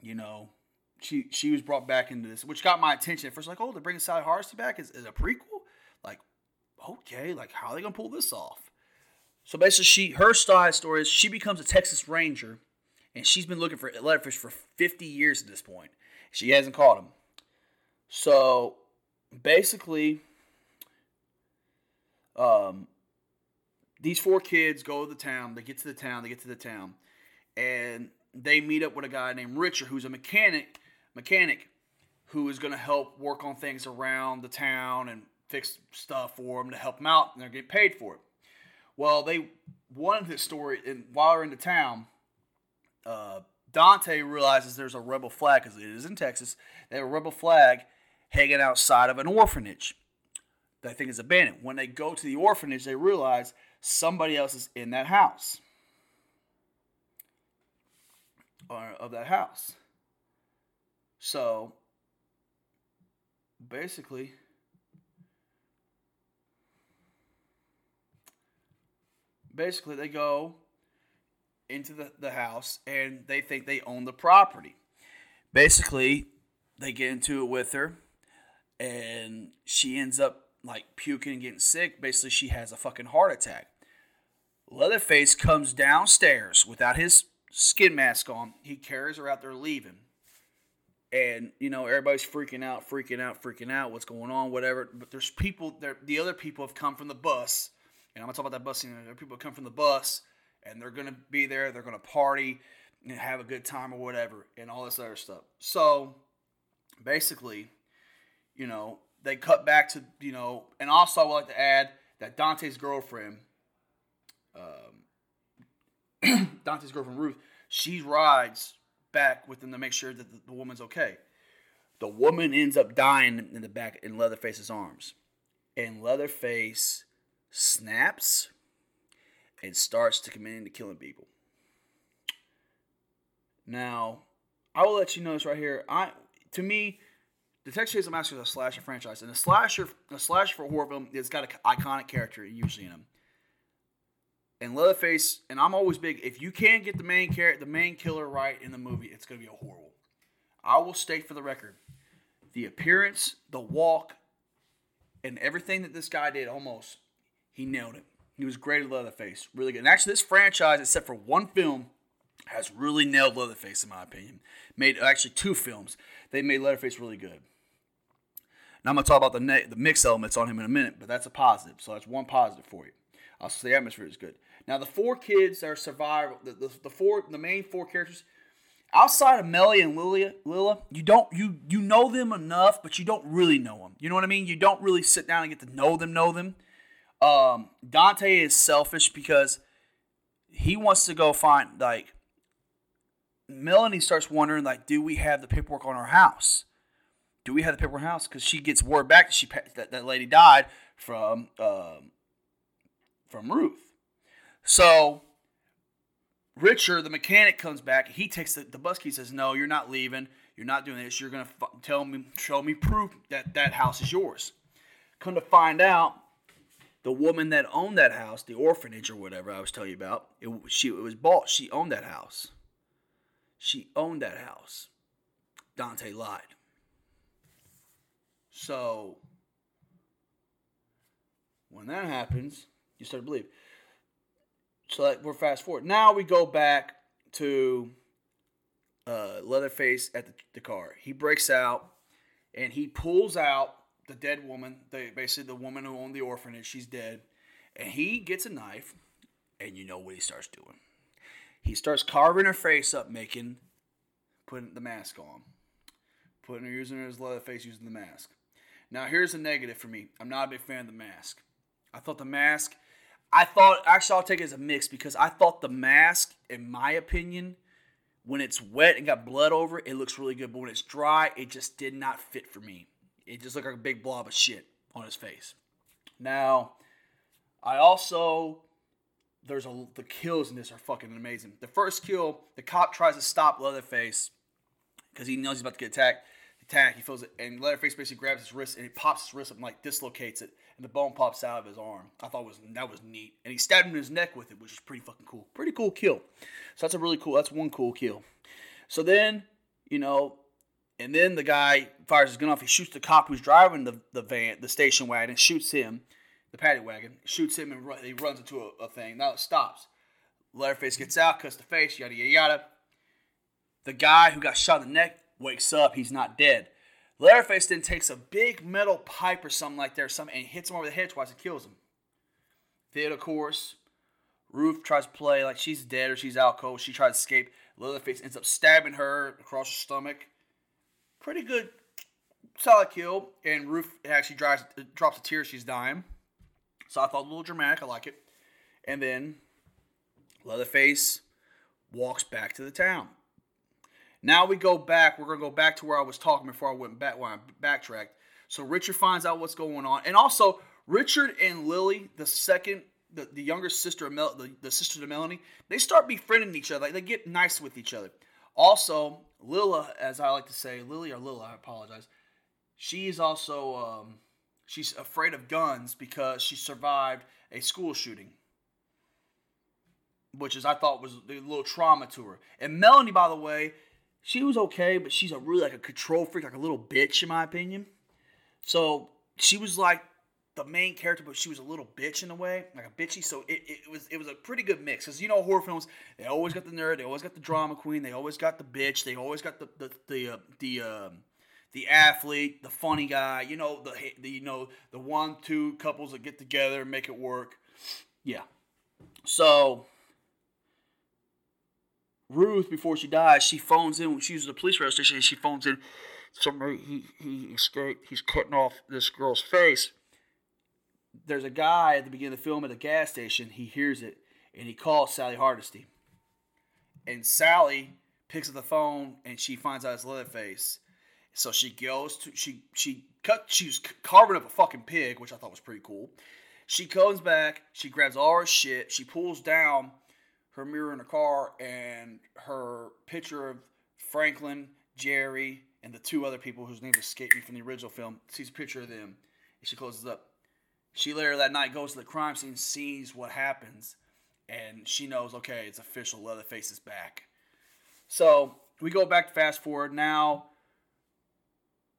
you know, she she was brought back into this, which got my attention at first. Like, oh, they're bringing Sally Hardesty back as, as a prequel. Like, okay, like how are they gonna pull this off? So basically, she her story is she becomes a Texas Ranger, and she's been looking for Leatherface for 50 years at this point. She hasn't caught him. So basically, um, these four kids go to the town. They get to the town. They get to the town, and they meet up with a guy named Richard, who's a mechanic. Mechanic, who is going to help work on things around the town and fix stuff for them to help them out, and they're getting paid for it. Well, they wanted this story, and while they're in the town, uh, Dante realizes there's a rebel flag because it is in Texas. They have a rebel flag hanging outside of an orphanage that I think is abandoned. When they go to the orphanage, they realize somebody else is in that house. Or of that house. So basically, basically they go into the, the house and they think they own the property. Basically, they get into it with her and she ends up like puking and getting sick. Basically, she has a fucking heart attack. Leatherface comes downstairs without his skin mask on. He carries her out there leaving. And, you know, everybody's freaking out, freaking out, freaking out. What's going on, whatever. But there's people, there. the other people have come from the bus. And I'm to talk about that bus scene. There people come from the bus and they're to be there. They're to party and have a good time or whatever and all this other stuff. So basically, you know, they cut back to, you know, and also I would like to add that Dante's girlfriend, um, Dante's girlfriend Ruth, she rides back with them to make sure that the, the woman's okay. The woman ends up dying in the back in Leatherface's arms. And Leatherface snaps and starts to commit into killing people. Now, I will let you know this right here. I to me, the Texas Chainsaw Massacre is a slasher franchise, and a slasher, a slasher for horror film, it's got an iconic character usually in them. And Leatherface, and I'm always big. If you can't get the main character, the main killer right in the movie, it's gonna be a horrible. I will state for the record, the appearance, the walk, and everything that this guy did, almost, he nailed it. He was great at Leatherface, really good. And actually, this franchise, except for one film, has really nailed Leatherface in my opinion. Made actually two films. They made Leatherface really good. Now I'm gonna talk about the ne- the mix elements on him in a minute, but that's a positive. So that's one positive for you. Also, the atmosphere is good. Now the four kids that are survival, the, the, the four, the main four characters, outside of Melly and Lilia, Lila, you don't you you know them enough, but you don't really know them. You know what I mean? You don't really sit down and get to know them, know them. Um, Dante is selfish because he wants to go find like Melanie starts wondering like, do we have the paperwork on our house? Do we have the paper house? Because she gets word back that she that, that lady died from um, from Ruth. So Richard, the mechanic, comes back. He takes the, the bus key. Says, "No, you're not leaving. You're not doing this. You're gonna f- tell me, show me proof that that house is yours." Come to find out, the woman that owned that house, the orphanage or whatever I was telling you about, it, she it was bought. She owned that house. She owned that house. Dante lied. So when that happens, you start to believe. So like we're fast forward. Now we go back to uh, Leatherface at the, the car. He breaks out and he pulls out the dead woman, the, basically the woman who owned the orphanage. She's dead. And he gets a knife, and you know what he starts doing. He starts carving her face up, making, putting the mask on, putting her using her as Leatherface using the mask. Now, here's a negative for me. I'm not a big fan of the mask. I thought the mask, I thought actually I'll take it as a mix because I thought the mask, in my opinion, when it's wet and got blood over it, it looks really good. But when it's dry, it just did not fit for me. It just looked like a big blob of shit on his face. Now, I also there's a the kills in this are fucking amazing. The first kill, the cop tries to stop Leatherface because he knows he's about to get attacked. Attack, he feels it, and Leatherface basically grabs his wrist and he pops his wrist up and like dislocates it, and the bone pops out of his arm. I thought was that was neat, and he stabbed him in his neck with it, which is pretty fucking cool. Pretty cool kill. So that's a really cool. That's one cool kill. So then, you know, and then the guy fires his gun off. He shoots the cop who's driving the, the van, the station wagon, shoots him, the paddy wagon, shoots him, and run, he runs into a, a thing. Now it stops. Leatherface gets out, cuts the face, yada, yada, yada. The guy who got shot in the neck wakes up. He's not dead. Leatherface then takes a big metal pipe or something like that, or something, and hits him over the head twice and kills him. Then, of course, Ruth tries to play like she's dead or she's out cold. She tries to escape. Leatherface ends up stabbing her across her stomach. Pretty good, solid kill. And Ruth actually drives, drops a tear. She's dying. So I thought a little dramatic. I like it. And then Leatherface walks back to the town. Now we go back. We're gonna go back to where I was talking before I went back. When I backtracked. So Richard finds out what's going on, and also Richard and Lily, the second, the, the younger sister of Mel, the, the sister to Melanie, they start befriending each other. Like they get nice with each other. Also, Lila, as I like to say, Lily or Lila, I apologize. She's also um, she's afraid of guns because she survived a school shooting which is I thought was a little trauma to her. And Melanie, by the way, she was okay, but she's a really like a control freak, like a little bitch in my opinion. So she was like the main character, but she was a little bitch in a way, like a bitchy. So it, it was it was a pretty good mix. Cause you know horror films, they always got the nerd, they always got the drama queen, they always got the bitch, they always got the the the uh, the um, the athlete, the funny guy. You know the, the you know the one two couples that get together and make it work. Yeah. So Ruth, before she dies, she phones in. She uses the police radio station, she phones in. Somebody he he escaped. He's cutting off this girl's face. There's a guy at the beginning of the film at the gas station. He hears it, and he calls Sally Hardesty. And Sally picks up the phone, and she finds out it's Leatherface. So she goes to she she cut. She's carving up a fucking pig, which I thought was pretty cool. She comes back. She grabs all her shit. She pulls down her mirror in the car and her picture of Franklin, Jerry, and the two other people whose names escape me from the original film. Sees a picture of them, and she closes up. She later that night goes to the crime scene, sees what happens, and she knows, okay, it's official. Leatherface is back. So we go back fast forward now.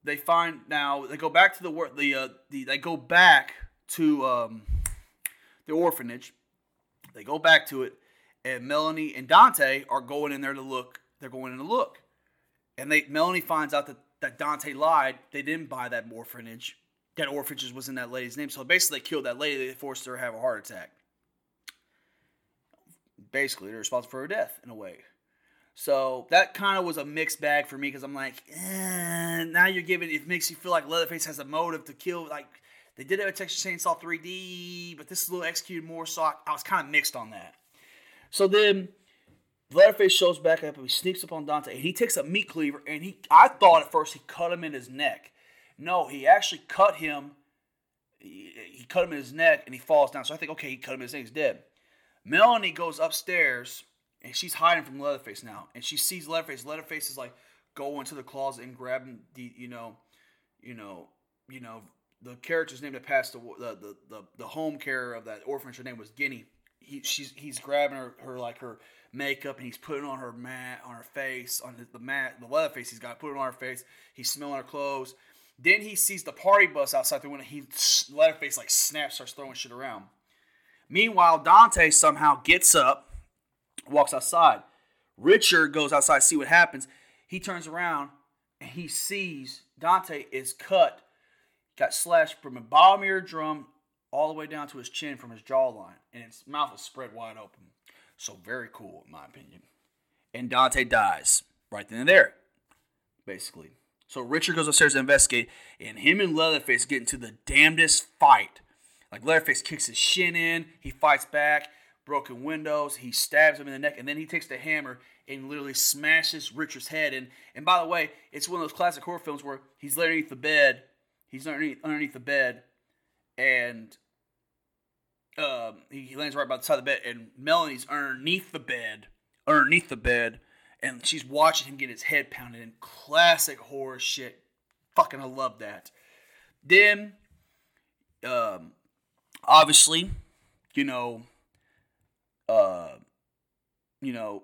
They find now they go back to the work the uh, the they go back to um, the orphanage. They go back to it and Melanie and Dante are going in there to look. They're going in to look, and they Melanie finds out that that Dante lied. They didn't buy that orphanage. That orphanage was in that lady's name. So basically, they killed that lady. They forced her to have a heart attack. Basically, they're responsible for her death in a way. So that kind of was a mixed bag for me because I'm like, eh, now you're giving it makes you feel like Leatherface has a motive to kill. Like they did it with Texas Chainsaw 3D, but this is a little executed more. So I, I was kind of mixed on that. So then Leatherface shows back up and he sneaks up on Dante and he takes a meat cleaver and he I thought at first he cut him in his neck. No, he actually cut him. He, he cut him in his neck and he falls down. So I think, okay, he cut him in his neck, he's dead. Melanie goes upstairs and she's hiding from Leatherface now. And she sees Leatherface. Leatherface is like going to the closet and grabbing the, you know, you know, you know, the character's name that passed the the the, the home care of that orphanage. Her name was Ginny he, she's he's grabbing her, her like her makeup and he's putting on her mat on her face on the mat the leather face he's got put it on her face. He's smelling her clothes. Then he sees the party bus outside the window. He leatherface like snaps starts throwing shit around. Meanwhile dante somehow gets up walks outside. Richard goes outside to see what happens. He turns around and he sees dante is cut got slashed from a bottom eardrum all the way down to his chin from his jawline, and his mouth is spread wide open. So very cool, in my opinion. And Dante dies right then and there, basically. So Richard goes upstairs to investigate, and him and Leatherface get into the damnedest fight. Like Leatherface kicks his shin in, he fights back, broken windows, he stabs him in the neck, and then he takes the hammer and literally smashes Richard's head in. And by the way, it's one of those classic horror films where he's underneath the bed, he's underneath underneath the bed, and um, he, lands right by the side of the bed, and Melanie's underneath the bed, underneath the bed, and she's watching him get his head pounded in. Classic horror shit. Fucking, I love that. Then, um, obviously, you know, uh, you know,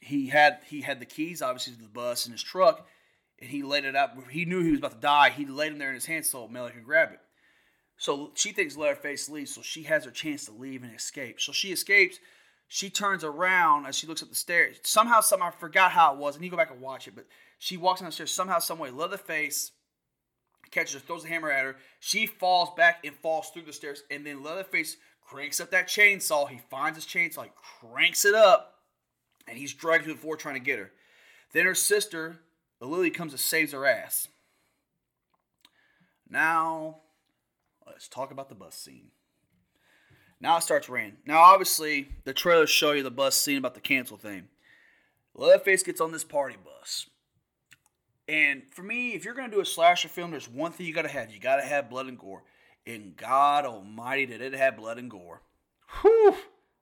he had he had the keys obviously to the bus in his truck, and he laid it out. He knew he was about to die. He laid him there in his hand so Melanie could grab it. So she thinks Leatherface leaves, so she has her chance to leave and escape. So she escapes. She turns around as she looks up the stairs. Somehow, somehow, I forgot how it was. and you go back and watch it, but she walks down the stairs. Somehow, some way, Leatherface catches her, throws a hammer at her. She falls back and falls through the stairs. And then Leatherface cranks up that chainsaw. He finds his chainsaw, he cranks it up, and he's dragging to the floor trying to get her. Then her sister, Lily, comes and saves her ass. Now, let's talk about the bus scene. Now it starts raining. Now, obviously, the trailers show you the bus scene about the cancel thing. Leatherface gets on this party bus. And for me, if you're going to do a slasher film, there's one thing you got to have. You got to have blood and gore. And God almighty, did it have blood and gore. Whew.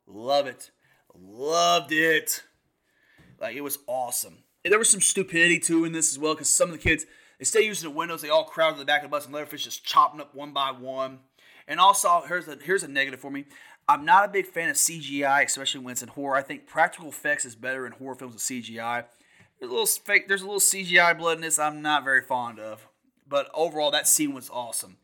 Love it. Loved it. Like, it was awesome. And there was some stupidity, too, in this as well, because some of the kids, instead of using the windows, they all crowd to the back of the bus, and Leatherface just chopping up one by one. And also, here's a here's a negative for me. I'm not a big fan of CGI, especially when it's in horror. I think practical effects is better in horror films with CGI. There's a little fake. There's a little CGI blood in this. I'm not very fond of. But overall, that scene was awesome.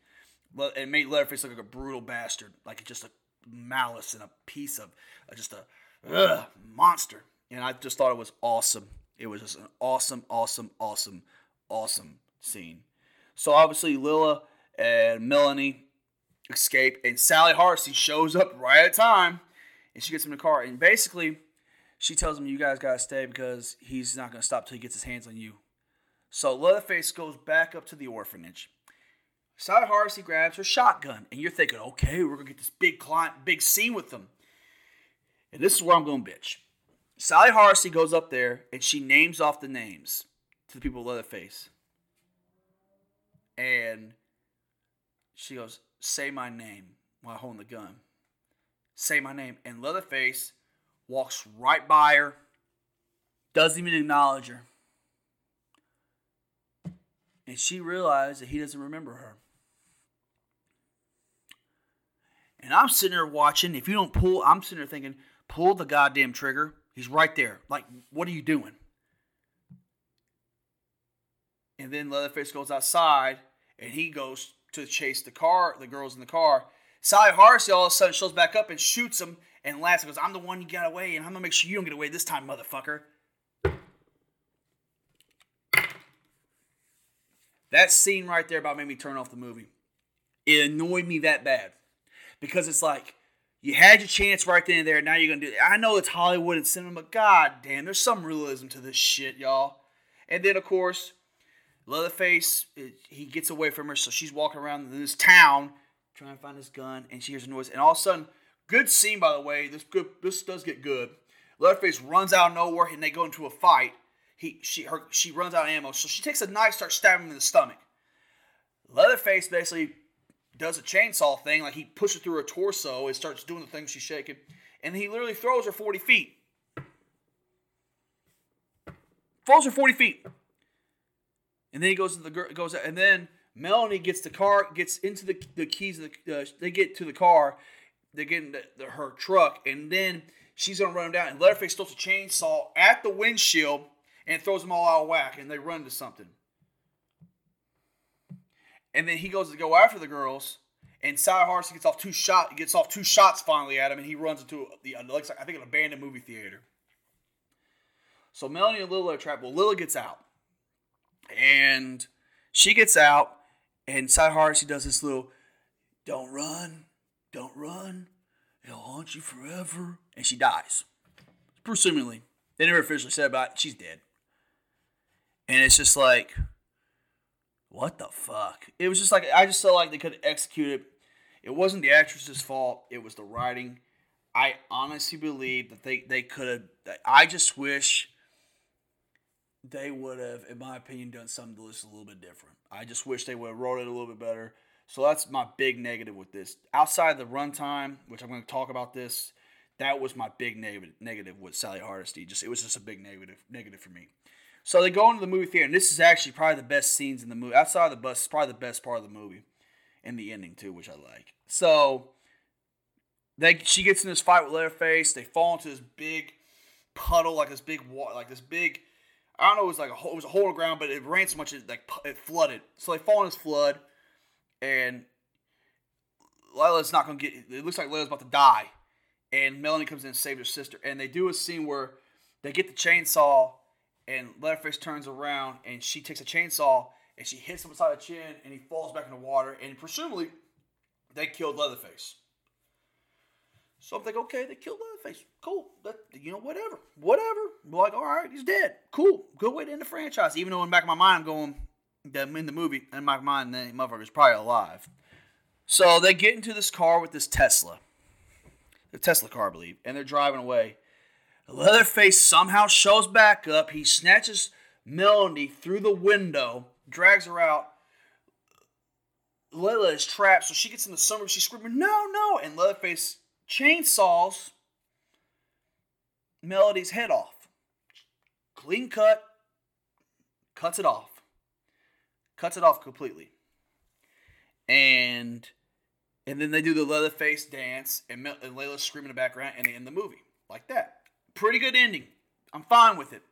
It made Leatherface look like a brutal bastard, like just a malice and a piece of just a ugh, monster. And I just thought it was awesome. It was just an awesome, awesome, awesome, awesome scene. So obviously Lila and Melanie escape, and Sally Harsey shows up right at time, and she gets him in the car, and basically she tells him, "You guys gotta stay because he's not gonna stop till he gets his hands on you." So Leatherface goes back up to the orphanage. Sally Harsey grabs her shotgun, and you're thinking, "Okay, we're gonna get this big client, big scene with them." And this is where I'm going, bitch. Sally Harsey goes up there and she names off the names to the people with Leatherface. And she goes, Say my name while holding the gun. Say my name. And Leatherface walks right by her, doesn't even acknowledge her. And she realizes that he doesn't remember her. And I'm sitting there watching. If you don't pull, I'm sitting there thinking, pull the goddamn trigger. He's right there. Like, what are you doing? And then Leatherface goes outside and he goes to chase the car, the girls in the car. Sally Harsey all of a sudden shows back up and shoots him and laughs and goes, I'm the one you got away, and I'm gonna make sure you don't get away this time, motherfucker. That scene right there about made me turn off the movie. It annoyed me that bad. Because it's like, you had your chance right then and there, now you're gonna do it. I know it's Hollywood and cinema, but god damn, there's some realism to this shit, y'all. And then of course, Leatherface, he gets away from her, so she's walking around this town trying to find his gun, and she hears a noise. And all of a sudden, good scene by the way. This good, this does get good. Leatherface runs out of nowhere, and they go into a fight. He, she, her, she runs out of ammo, so she takes a knife, starts stabbing him in the stomach. Leatherface basically does a chainsaw thing, like he pushes through her torso and starts doing the thing she's shaking, and he literally throws her 40 feet. Throws her 40 feet. And then he goes to the girl, goes and then Melanie gets the car, gets into the, the keys. Of the, uh, they get to the car, they get in the, her truck, and then she's gonna run them down. And Leatherface throws a chainsaw at the windshield and throws them all out of whack, and they run into something. And then he goes to go after the girls, and Harsey gets off two shot. Gets off two shots finally at him, and he runs into the looks like I think an abandoned movie theater. So Melanie and Lila are trapped. Well, Lila gets out. And she gets out, and Sally she does this little, don't run, don't run, it'll haunt you forever. And she dies. Presumably. They never officially said about it. She's dead. And it's just like, what the fuck? It was just like, I just felt like they could have executed It It wasn't the actress's fault. It was the writing. I honestly believe that they they could have. I just wish they would have, in my opinion, done something to this a little bit different. I just wish they would have wrote it a little bit better. So that's my big negative with this. Outside the runtime, which I'm going to talk about this, that was my big negative negative with Sally Hardesty. Just it was just a big negative negative for me. So they go into the movie theater, and this is actually probably the best scenes in the movie. Outside of the bus, probably the best part of the movie, and the ending too, which I like. So they she gets in this fight with Leatherface. They fall into this big puddle, like this big water, like this big. I don't know. It was like a it was a hole in the ground, but it rained so much it like it flooded. So they fall in this flood, and Lila's not gonna get. It looks like Lila's about to die, and Melanie comes in and saves her sister. And they do a scene where they get the chainsaw and Leatherface turns around and she takes a chainsaw and she hits him beside the chin and he falls back in the water and presumably they killed Leatherface. So I'm like, okay, they killed Leatherface. Cool. That you know, whatever. Whatever. like, all right, he's dead. Cool. Good way to end the franchise. Even though in the back of my mind I'm going that in the movie, in my mind, the motherfucker's probably alive. So they get into this car with this Tesla. The Tesla car, I believe, and they're driving away. Leatherface somehow shows back up. He snatches Melanie through the window, drags her out. Layla is trapped, so she gets in the summer. She's screaming, "No, no!" And Leatherface chainsaws Melody's head off. Clean cut, cuts it off, cuts it off completely, and and then they do the Leatherface dance, and, Mel- and Layla's screaming in the background, and they end the movie like that pretty good ending. I'm fine with it.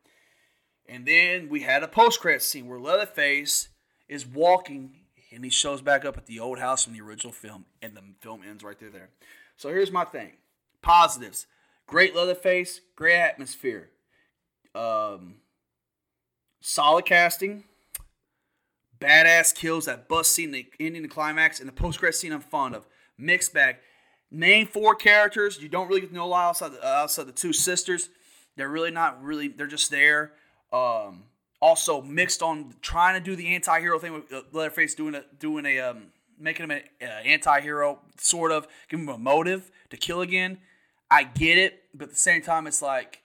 And then we had a post credit scene where Leatherface is walking and he shows back up at the old house from the original film, and the film ends right there. There. So here's my thing: positives, great Leatherface, great atmosphere, um, solid casting, badass kills, that bust scene, the ending, the climax, and the post credit scene. I'm fond of. Mixed bag main four characters you don't really know a lot outside the, outside the two sisters. They're really not really. They're just there. Um, also mixed on trying to do the anti-hero thing with uh, Leatherface doing a doing a um, making him an uh, anti-hero sort of give him a motive to kill again. I get it, but at the same time, it's like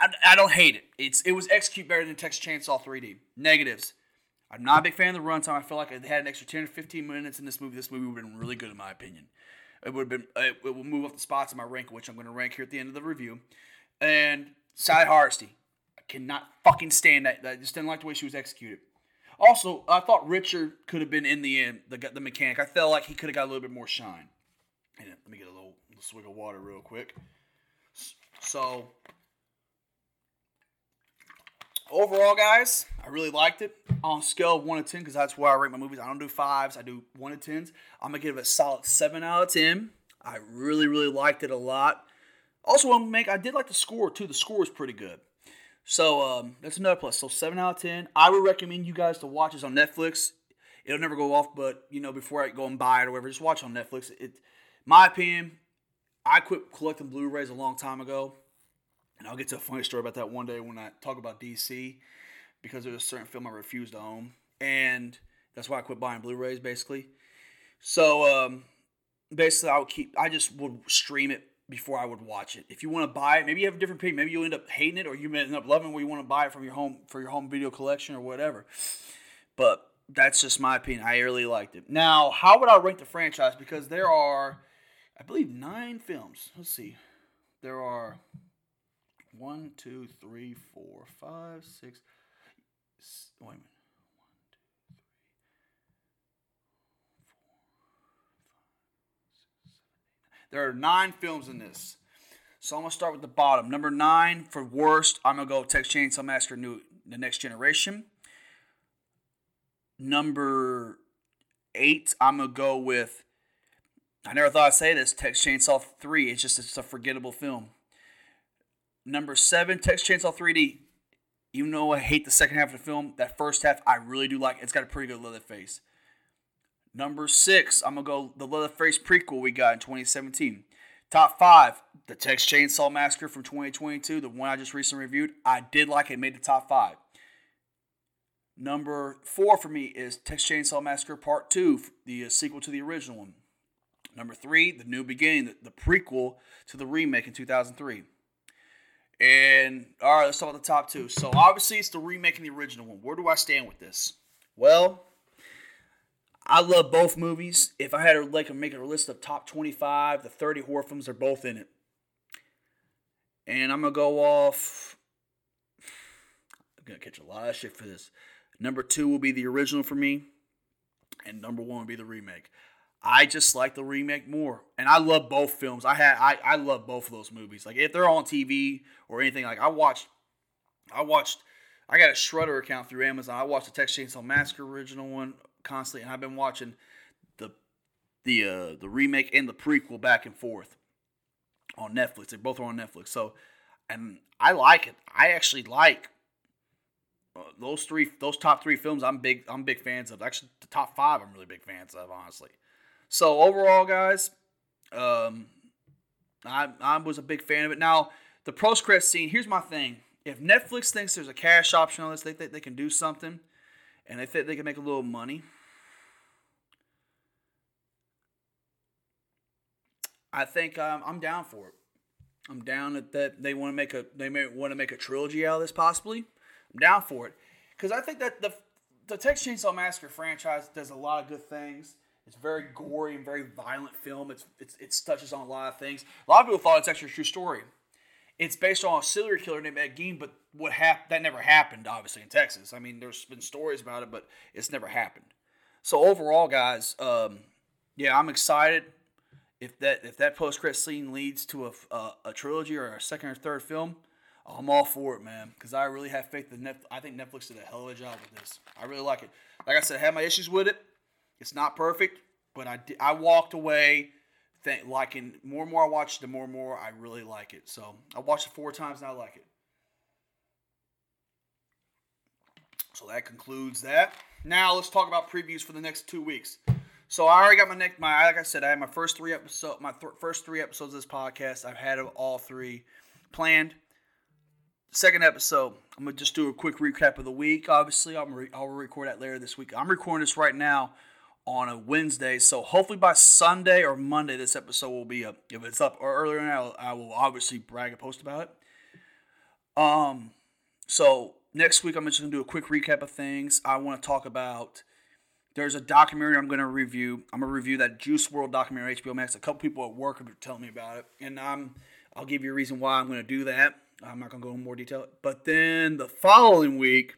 I, I don't hate it. It's it was execute better than Texas Chainsaw 3D. Negatives. I'm not a big fan of the runtime. I feel like if they had an extra 10 or 15 minutes in this movie, this movie would have been really good in my opinion. It would have been. It will move up the spots in my rank, which I'm going to rank here at the end of the review. And Sally I cannot fucking stand that. I just didn't like the way she was executed. Also, I thought Richard could have been in the end, the the mechanic. I felt like he could have got a little bit more shine. And let me get a little, little swig of water real quick. So overall, guys, I really liked it. On a scale of one to ten, because that's where I rate my movies. I don't do fives. I do one to tens. I'm gonna give it a solid seven out of ten. I really, really liked it a lot. Also, to make I did like the score too. The score is pretty good. So um, that's another plus. So seven out of ten. I would recommend you guys to watch this on Netflix. It'll never go off, but you know before I go and buy it or whatever, just watch on Netflix. It, my opinion, I quit collecting Blu-rays a long time ago. And I'll get to a funny story about that one day when I talk about DC because there's a certain film I refused to own. And that's why I quit buying Blu rays basically. So um, basically, I would keep, I just would stream it before I would watch it. If you want to buy it, maybe you have a different opinion. Maybe you'll end up hating it or you may end up loving it where you want to buy it from your home for your home video collection or whatever. But that's just my opinion. I really liked it. Now, how would I rank the franchise? Because there are, I believe, nine films. Let's see. There are one, two, three, four, five, six. Wait a minute. There are nine films in this. So I'm gonna start with the bottom. Number nine for worst, I'm gonna go Texas Chainsaw Massacre: New The Next Generation. Number eight, I'm gonna go with. I never thought I'd say this. Texas Chainsaw Three. It's just it's a forgettable film. Number seven, Texas Chainsaw 3D. Even though I hate the second half of the film, that first half I really do like. It's got a pretty good Leatherface. Number six, I'm gonna go the Leatherface prequel we got in 2017. Top five, the Texas Chainsaw Massacre from 2022, the one I just recently reviewed. I did like it, made the top five. Number four for me is Texas Chainsaw Massacre Part 2, the uh, sequel to the original one. Number three, The New Beginning, the, the prequel to the remake in 2003. And all right, let's talk about the top two. So obviously, it's the remake and the original one. Where do I stand with this? Well, I love both movies. If I had to like make a list of top 25, the 30 horror films are both in it. And I'm gonna go off. I'm gonna catch a lot of shit for this. Number two will be the original for me, and number one will be the remake. I just like the remake more, and I love both films. I had I, I love both of those movies. Like if they're on TV or anything, like I watched, I watched. I got a Shudder account through Amazon. I watched the Texas Chainsaw Massacre original one constantly, and I've been watching the the uh, the remake and the prequel back and forth on Netflix. They both are on Netflix. So, and I like it. I actually like uh, those three, those top three films. I'm big. I'm big fans of. Actually, the top five. I'm really big fans of. Honestly. So overall, guys, um, I I was a big fan of it. Now the post credit scene. Here's my thing. If Netflix thinks there's a cash option on this, they think they can do something, and they think they can make a little money. I think um, I'm down for it. I'm down that, that they want to make a they may want to make a trilogy out of this possibly. I'm down for it because I think that the the Texas Chainsaw Massacre franchise does a lot of good things. It's very gory and very violent film. It's, it's it touches on a lot of things. A lot of people thought it's actually a true story. It's based on a serial killer named Ed Gein, but what happened that never happened, obviously in Texas. I mean, there's been stories about it, but it's never happened. So overall, guys, um, yeah, I'm excited. If that if that post credit scene leads to a, a, a trilogy or a second or third film, I'm all for it, man. Because I really have faith that Netflix. I think Netflix did a hell of a job with this. I really like it. Like I said, I had my issues with it. It's not perfect, but I did, I walked away think, liking more and more I watched, the more and more I really like it. So I watched it four times and I like it. So that concludes that. Now let's talk about previews for the next two weeks. So I already got my next my like I said I had my first three episode my th- first three episodes of this podcast. I've had all three planned second episode, I'm gonna just do a quick recap of the week. Obviously, I'm re- I'll record that later this week. I'm recording this right now on a Wednesday, so hopefully by Sunday or Monday, this episode will be up. If it's up or earlier now, I will obviously brag and post about it. Um, so next week I'm just gonna do a quick recap of things. I want to talk about. There's a documentary I'm to review. I'm to review that Juice WRLD documentary HBO Max. A couple people at work have telling me about it, and I'm I'll give you a reason why I'm to do that. I'm not gonna go in more detail. But then the following week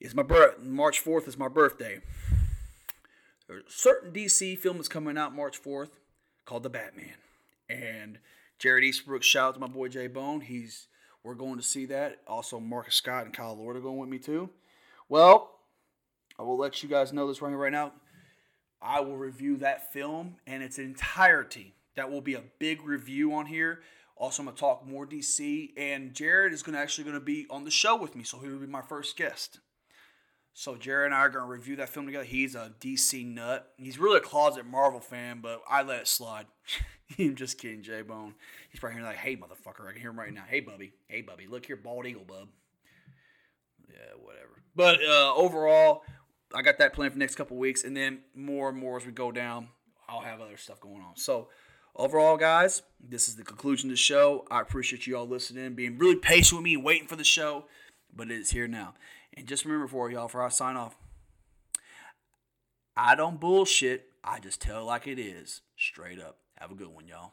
is my birth. March 4th is my birthday. A certain DC film that's coming out March 4th called The Batman. And Jared Eastbrook, shout out to my boy J Bone. He's we're going to see that. Also, Marcus Scott and Kyle Lord are going with me too. Well, I will let you guys know this right right now. I will review that film in its entirety. That will be a big review on here. Also, I'm gonna talk more DC, and Jared is gonna actually gonna be on the show with me, so he will be my first guest. So Jared and I are gonna review that film together. He's a DC nut. He's really a closet Marvel fan, but I let it slide. I'm just kidding, J Bone. He's probably hearing like, "Hey, motherfucker!" I can hear him right now. Hey, Bubby. Hey, Bubby. Look here, bald eagle, bub. Yeah, whatever. But uh, overall, I got that planned for the next couple weeks, and then more and more as we go down, I'll have other stuff going on. So overall, guys, this is the conclusion of the show. I appreciate you all listening, being really patient with me, waiting for the show, but it is here now. And just remember for y'all, for I sign off, I don't bullshit. I just tell like it is, straight up. Have a good one, y'all.